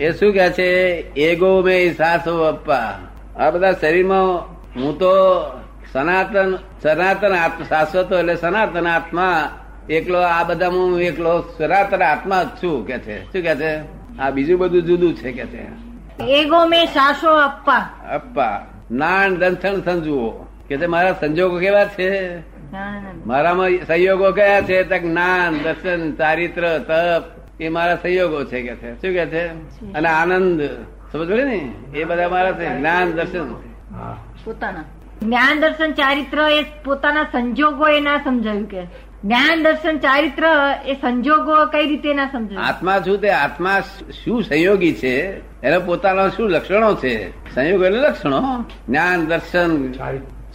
એ શું કે છે? એગો મે સાસો અપ્પા. આ બધા શરીરમાં હું તો સનાતન સનાતન શાશ્વત એટલે સનાતન આત્મા. એકલો આ બધામાં હું એકલો સનાતન આત્મા જ છું કે છે. શું કે છે? આ બીજું બધું જુદું છે કે છે. એગો મે સાસો અપ્પા. અપ્પા નાન દંથણ સંજુઓ. કે છે મારા સંજોગો કેવા છે? મારામાં સંયોગો કયા છે? તક જ્ઞાન દર્શન ચારિત્ર તપ. એ મારા સહયોગો છે કે છે. શું કે છે? અને આનંદ. સમજ પડે ને? એ બધા મારા છે. જ્ઞાન દર્શન. પોતાના. જ્ઞાન દર્શન ચારિત્ર એ પોતાના સંજોગો એ ના સમજાયું કે. જ્ઞાન દર્શન ચારિત્ર એ સંજોગો કઈ રીતે ના સમજાય? આત્મા શું તે આત્મા શું સંયોગી છે? એના પોતાના શું લક્ષણો છે? સંયોગ એટલે લક્ષણો. જ્ઞાન દર્શન.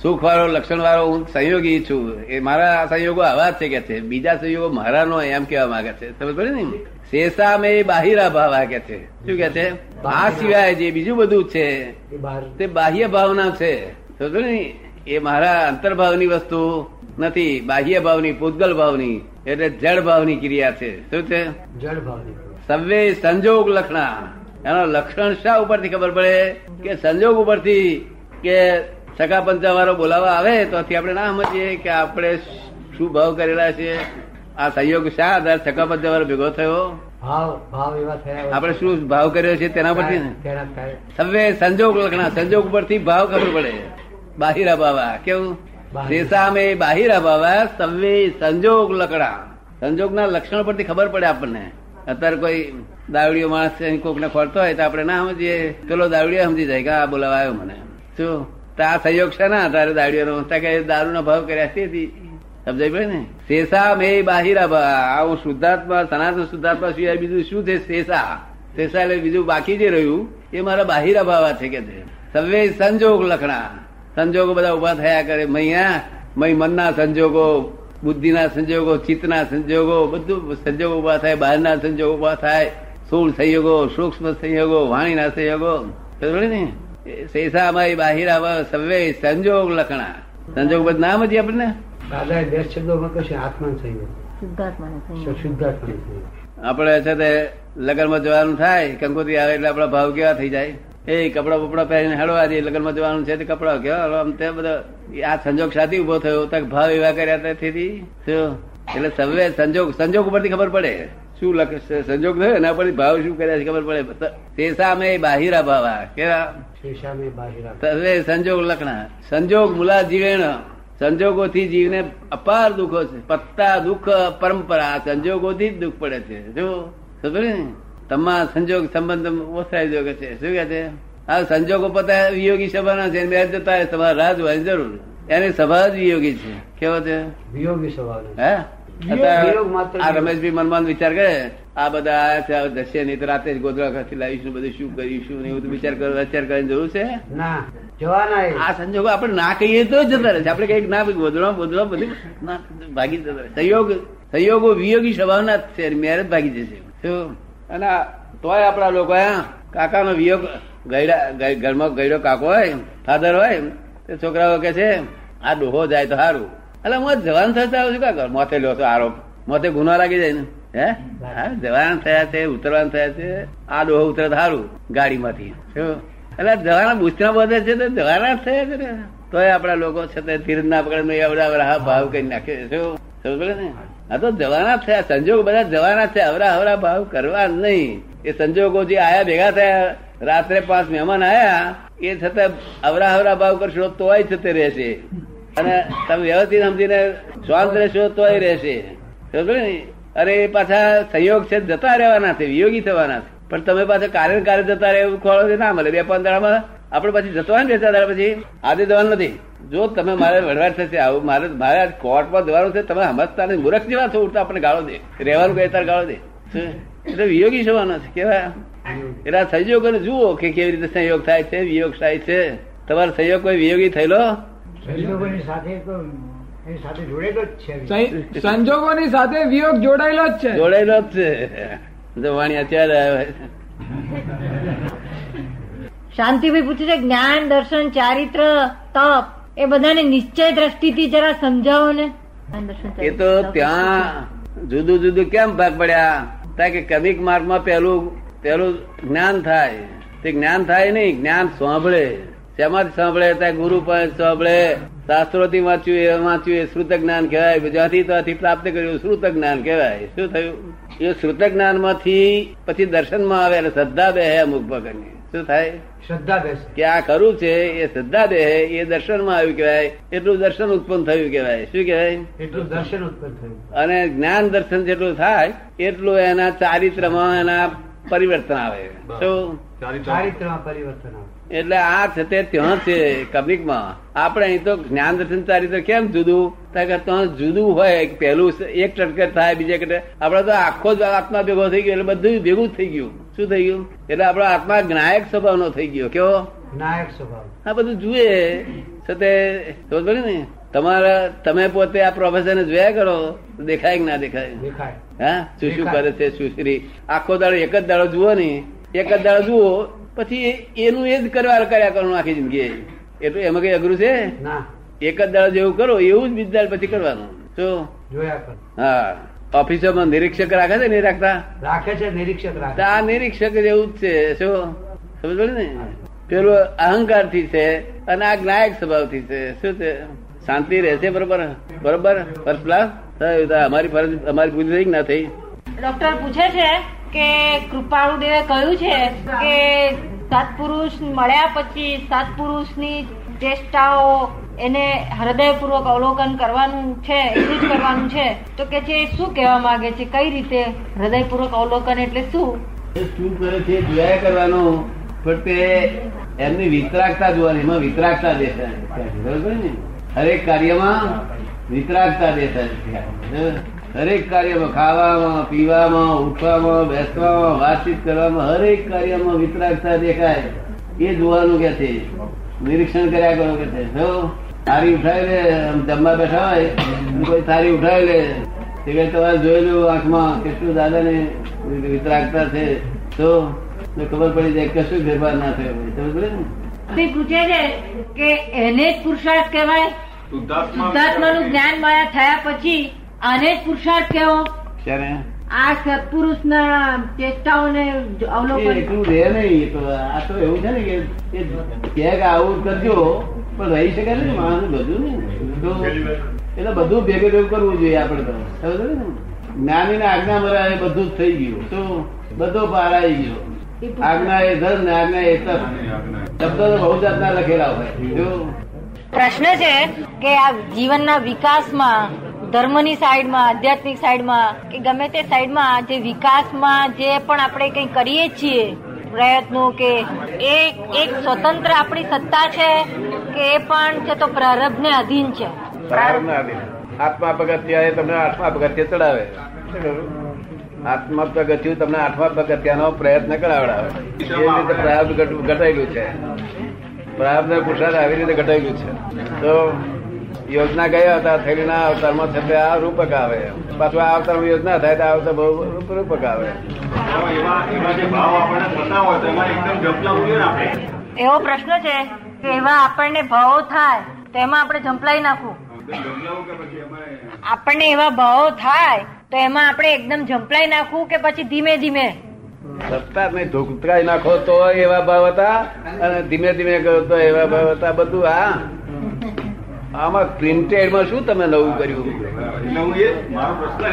સુખ વાળો લક્ષણ વાળો હું સંયોગી છું. એ મારા સંયોગો આવા છે કે છે. બીજા સંયોગો મારા નો એમ કેવા માંગે છે. સમજ પડે ને? શેષા મે બાહિરા ભાવ આ કે છે. શું કે છે? આ સિવાય જે બીજું બધું છે તે બાહ્ય ભાવના છે. સમજ ને? એ મારા અંતર્ભાવની વસ્તુ નથી. બાહ્ય ભાવની પૂતગલ ભાવની એટલે જડ ભાવની ક્રિયા છે. શું છે? જળ ભાવની સવે સંજોગ લક્ષણા એનો લક્ષણ શા ઉપરથી ખબર પડે? કે સંજોગ ઉપરથી કે સગા પંચા વાળો બોલાવા આવે તો આપણે ના સમજીએ કે આપણે શું ભાવ કરેલા છે. આ સંયોગ શા આધાર સગા પંચા વાળો ભેગો થયો. આપણે શું ભાવ કર્યો છે તેના પરથી ને. સર્વે સંજોગ લખણા સંજોગ પરથી ભાવ ખબર પડે. બાહિરા બાવા કેવું? બાહિરા. બાહિરા બાવા સવે સંજોગ લકડા સંજોગના લક્ષણ પરથી ખબર પડે આપણને. અત્યારે કોઈ દાવડીઓ માણસ કોક કોકને ખોરતો હોય તો આપણે ના સમજીએ. પેલો દાવડીઓ સમજી જાય કે આ બોલાવા આવ્યો મને. શું? આ સંયોગ છે ના તારે દાવડીઓનો તો કે દારૂનો ભાવ કર્યા તેથી સમજાય પડે ને? શેષા મે બાહિરા આ હું શુદ્ધાત્મા, સનાતન શુદ્ધાત્મા સિવાય બીજું શું છે શેષા? શેષા એટલે બીજું બાકી જે રહ્યું, એ મારા બાહિરા ભાવા છે કે છે. સવે સંજોગ લખણા. સંજોગો બધા ઊભા થયા કરે. મૈયા, મય મનના સંજોગો, બુદ્ધિના સંજોગો, ચિત્તના સંજોગો, બધું સંજોગો ઊભા થાય, બહારના સંજોગો ઊભા થાય. સ્થૂળ સંયોગો સૂક્ષ્મ સંયોગો વાણીના સંયોગો ને? શેષામાં આવા સવે સંજોગ લખણા સંજોગ બધું નામ હતી આપણને? દાદા બે શબ્દોમાં કશું છે થઈ આપણે છે તે લગ્નમાં જવાનું થાય કંકોત્રી આવે એટલે આપણા ભાવ કેવા થઈ જાય? એ કપડા બપડા પહેરીને હેડો આજે લગ્નમાં જવાનું છે તે કપડા કેવા? આમ તે બધા આ સંજોગ સાથે ઊભો થયો તક ભાવ એવા કર્યા તેથી? એટલે સવે સંજોગ સંજોગ ઉપરથી ખબર પડે. શું લખે? સંજોગ થયો? એના પર ભાવ શું કર્યા છે ખબર પડે? તે સામે બાહિરા ભાવા. કેવા? સંજોગ લખણા. સંજોગ મુલા જીવેણ સંજોગોથી જીવને અપાર દુઃખો છે. પત્તા દુઃખ પરંપરા. સંજોગોથી જ દુઃખ પડે છે. જો ખબર ને? તમારા સંજોગ સંબંધ ઓછાઈ જો છે? શું કે છે? આ સંજોગો પતા વિયોગી સભાના છે. બે જતા તમારે રાહ જોવાની જરૂર. એની સભા જ વિયોગી છે. કેવો છે? વિયોગી સભા હે? આ રમેશભાઈ મનમાં વિચાર કરે આ બધા જશે નહીં તો રાતે જ ગોધરા ખાતી લાવીશું બધું શું કરીશું ને એવું વિચાર કરો વિચાર કરવાની જરૂર છે? ના જવાના આ સંજોગો આપણે ના કહીએ તો જતા રહે આપણે કંઈક ના ગોધરા ગોધરા બધું ના ભાગી જતા રહે સહયોગ સહયોગો વિયોગી સ્વભાવના જ છે મેરેજ ભાગી જશે. અને તોય આપણા લોકો કાકા કાકાનો વિયોગ ઘરમાં ગયડો કાકો હોય ફાધર હોય તે છોકરાઓ કે છે આ ડોહો જાય તો સારું એટલે હું જવાન થતા આવું છું કા મોતે લ્યો છો આરોપ. મોતે ગુનો લાગી જાય ને? હે? હા જવાન થયા છે ઉતરવાન થયા છે. આ ડોહો ઉતરે સારું ગાડીમાંથી. શું? એટલે જવાના બુસ્તરા બધે છે તો જવાના જ થયા છે ને તોય આપણા લોકો છે તે ધીરજ ના પકડે એવડા અવરા ભાવ કરી નાખે. છે શું? સમજ ને? આ તો જવાના જ થયા સંજોગ બધા જવાના છે અવરા અવરા ભાવ કરવા નહીં. એ સંજોગો જે આયા ભેગા થયા રાત્રે પાંચ મહેમાન આયા એ છતાં અવરા અવરા ભાવ કરશો તોય છતે રહેશે. અને તમે વ્યવસ્થિત સમજીને શાંત રહેશો તોય રહેશે. અરે પાછા સંયોગ છે, જતા રહેવાના છે, વિયોગી થવાના છે. પણ તમે પાછા કાર્ય કાર્ય જતા રહે એવું ખોળો ના મળે. બે પાંચ દાડામાં આપણે પછી જતો હોય દાડા પછી. આજે જવાનું નથી. જો તમે મારે વડવાટ થશે, આવું મારે મારે કોર્ટમાં જવાનું છે, તમે સમજતા નહીં મૂર્ખ જેવા છો ઉઠતા આપણે ગાળો દે. રહેવાનું કહે તાર ગાળો દે. એટલે વિયોગી થવાના છે, કેવા? એટલે સંયોગોને જુઓ કે કેવી રીતે સંયોગ થાય છે, વિયોગ થાય છે. તમારો સંયોગ કોઈ વિયોગી થયેલો? સંજોગોની સાથે તો એની સાથે જોડેલો જ છે સંજોગોની સાથે વિયોગ જોડાયેલો જ છે. જોડાયેલો જ છે. વાણી અત્યારે આવે. શાંતિભાઈ પૂછે છે જ્ઞાન દર્શન ચારિત્ર તપ એ બધાને નિશ્ચય દ્રષ્ટિથી જરા સમજાવો ને. એ તો ત્યાં જુદું જુદું કેમ ભાગ પડ્યા? કારણ કે કવિક માર્ગમાં પહેલું પેલું જ્ઞાન થાય. તે જ્ઞાન થાય નહીં જ્ઞાન સાંભળે. શેમાંથી સાંભળે? ત્યાં ગુરુ પણ સાંભળે. શાસ્ત્રોથી વાંચ્યું એ વાંચ્યું એ શ્રુત જ્ઞાન કહેવાય. જ્યાંથી ત્યાંથી પ્રાપ્ત કર્યું શ્રુત જ્ઞાન કહેવાય. શું થયું? એ શ્રુત જ્ઞાનમાંથી પછી દર્શનમાં આવે એટલે શ્રદ્ધા બે અમુક ભગતની શું થાય? શ્રદ્ધા બે કે આ ખરું છે એ શ્રદ્ધા દે એ દર્શનમાં આવ્યું કહેવાય. એટલું દર્શન ઉત્પન્ન થયું કહેવાય. શું કહેવાય? એટલું દર્શન ઉત્પન્ન થયું. અને જ્ઞાન દર્શન જેટલું થાય એટલું એના ચારિત્રમાં એના પરિવર્તન આવે. એટલે આ છે તે ત્યાં છે કબનિકમાં આપણે અહીં તો જ્ઞાન દર્શન ચારિત્ર કેમ જુદું? કારણ ત્યાં જુદું હોય. પેલું એક ટટકર થાય બીજે કટે આપડે તો આખો જ આત્મા ભેગો થઈ ગયો એટલે બધું ભેગું જ થઈ ગયું. શું થઈ ગયું? એટલે આપડો આત્મા જ્ઞાયક સ્વભાવનો થઈ ગયો. કેવો? નાયક સ્વભાવ. આ બધું જુએ. છતે ને? તમારા તમે પોતે આ પ્રોફેસર ને જોયા કરો દેખાય કે ના દેખાય? હા? શું શું કરે છે શું શ્રી? આખો દાડો એક જ દાડો જુઓ ને એક જ દાડો જુઓ પછી એનું એ જ કરવા કર્યા કરવાનું આખી જિંદગી એટલું એમાં કઈ અઘરું છે? એક જ દાડો જેવું કરો એવું જ બીજ દાડ પછી કરવાનું. શું હા ઓફિસો હા. ઓફિસોમાં નિરીક્ષક રાખે છે નહીં રાખતા? રાખે છે નિરીક્ષક રાખે આ નિરીક્ષક જેવું જ છે શું? સમજ ને? પેલું અહંકારથી છે અને આ જ્ઞાયક સ્વભાવથી છે શું છે? શાંતિ રહેશે બરોબર? બરોબર? ફર્સ્ટ ક્લાસ થયું અમારી ફરજ અમારી પૂરી થઈ ના થઈ? ડોક્ટર પૂછે છે કે કૃપાળુ દેવે કહ્યું છે કે સત્પુરુષ મળ્યા પછી સત્પુરુષની ચેષ્ટાઓ એને હૃદયપૂર્વક અવલોકન કરવાનું છે એટલું જ કરવાનું છે. તો કે છે શું કહેવા માંગે છે? કઈ રીતે હૃદયપૂર્વક અવલોકન એટલે શું? શું કરે છે? જોયા કરવાનું. પણ તે એમની વિતરાગતા જોવાની એમાં વિતરાગતા દેખાય. બરોબર ને? હરેક કાર્યમાં વિતરાગતા દેખાય હરેક કાર્યમાં ખાવામાં, પીવામાં, ઉઠવામાં, બેસવામાં, વાતચીત કરવામાં, હરેક કાર્યમાં વિતરાગતા દેખાય. એ જોવાનું કે છે? નિરીક્ષણ કર્યા કરો કે છે? જો ઉઠાવી લે જમવા બેઠા હોય કોઈ થાળી ઉઠાવી લે. તે કઈ તમારે જોયેલું આંખમાં, કેટલું દાદાને વિતરાગતા છે. તો? ખબર પડી જાય કશું ફેરફાર ના થયો પડે ને? તે પૂછે છે કે એને જ પુરુષાર્થ કહેવાય? શુદ્ધાત્માનું જ્ઞાન માયા થયા પછી આને જ પુરુષાર્થ કહેવો? આ સત્પુરુષ ના ચેષ્ટાઓને અવલોકન એટલું રહે નહીં તો આ તો એવું છે ને કે એ આવું કરજો પણ રહી શકે ને માણસ બધું ને એટલે બધું ભેગું ભેગું કરવું જોઈએ આપણે તો. સમજ ને? જ્ઞાની ને આજ્ઞા મરાય બધું જ થઈ ગયું. તો બધો પાર આવી ગયો. આજ્ઞા એ ધર્મ ને આજ્ઞા એ તપ. શબ્દો બહુ જાતના લખેલા હોય. પ્રશ્ન છે કે આ જીવનના વિકાસમાં ધર્મની સાઈડમાં આધ્યાત્મિક સાઈડમાં કે ગમે તે સાઈડમાં જે વિકાસમાં જે પણ આપણે કંઈ કરીએ છીએ પ્રયત્નો કે એ એક સ્વતંત્ર આપણી સત્તા છે કે એ પણ છે તો પ્રારબ્ધને અધીન છે? આત્મા પગથિયા તમને આત્મા પગથિયા ચડાવે. આત્મા પગથિયું તમને આઠમા પગથિયાનો પ્રયત્ન કરાવડાવે. એ રીતે ઘટ- ઘટાયેલું છે. પ્રારબ્ધ પુરસાદ આવી રીતે ઘટાયેલું છે. તો યોજના ગયા હતા? થયેલી ના અવતારમાં છે આ રૂપક આવે. પાછું આ અવતારમાં યોજના થાય તો આ અવતાર બહુ રૂપક આવે. એવા પ્રશ્ન છે કે એવા આપણને ભાવો થાય તેમાં આપણે જંપલાઈ નાખવું એકદમ જપલાવું કે પછી એમાં આપણને એવા ભાવો થાય તો એમાં આપણે એકદમ ઝંપલાઈ નાખવું કે પછી ધીમે ધીમે? સત્તા નહીં ધોકતાઈ નાખો તો એવા ભાવ હતા અને ધીમે ધીમે કરો તો એવા ભાવ હતા બધું હા? આમાં પ્રિન્ટેડમાં શું તમે નવું કર્યું? એટલે એ? મારો પ્રશ્ન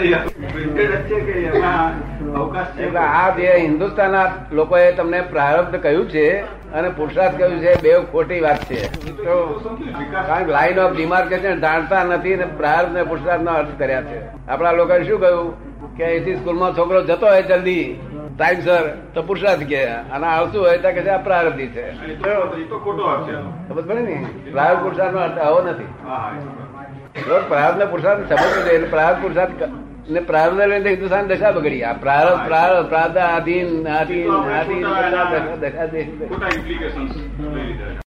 છે કે એમાં એટલે આ જે હિન્દુસ્તાનના લોકોએ તમને પ્રારબ્ધ કહ્યું છે અને પુરુષાર્થ કહ્યું છે બે ખોટી વાત છે. તો કારણ કે લાઈન ઓફ ડિમાર્કેશન જાણતા નથી ને પ્રારબ્ધ ને પુરુષાર્થ નો અર્થ કર્યા છે. આપણા લોકોએ શું કહ્યું? કે અહીંથી સ્કૂલમાં છોકરો જતો હોય જલ્દી. ટાઈમસર તો પુરુષાર્થ કે. અને આવતું હોય તો કે છે આ પ્રારબ્ધી છે. ખબર પડે ને? પ્રારબ્ધ પુરુષાર્થ નો અર્થ આવો નથી. પ્રારબ્ધ ને પુરુષાર્થ સમજવું જોઈએ પુરુષાર્થ ને પ્રારબ્ધ લઈને હિન્દુસ્તાન દશા બગડી. આ પ્રારબ્ધ પ્રારબ્ધ પ્રારબ્ધ આધીન આધીન આધીન દશા દશા દશા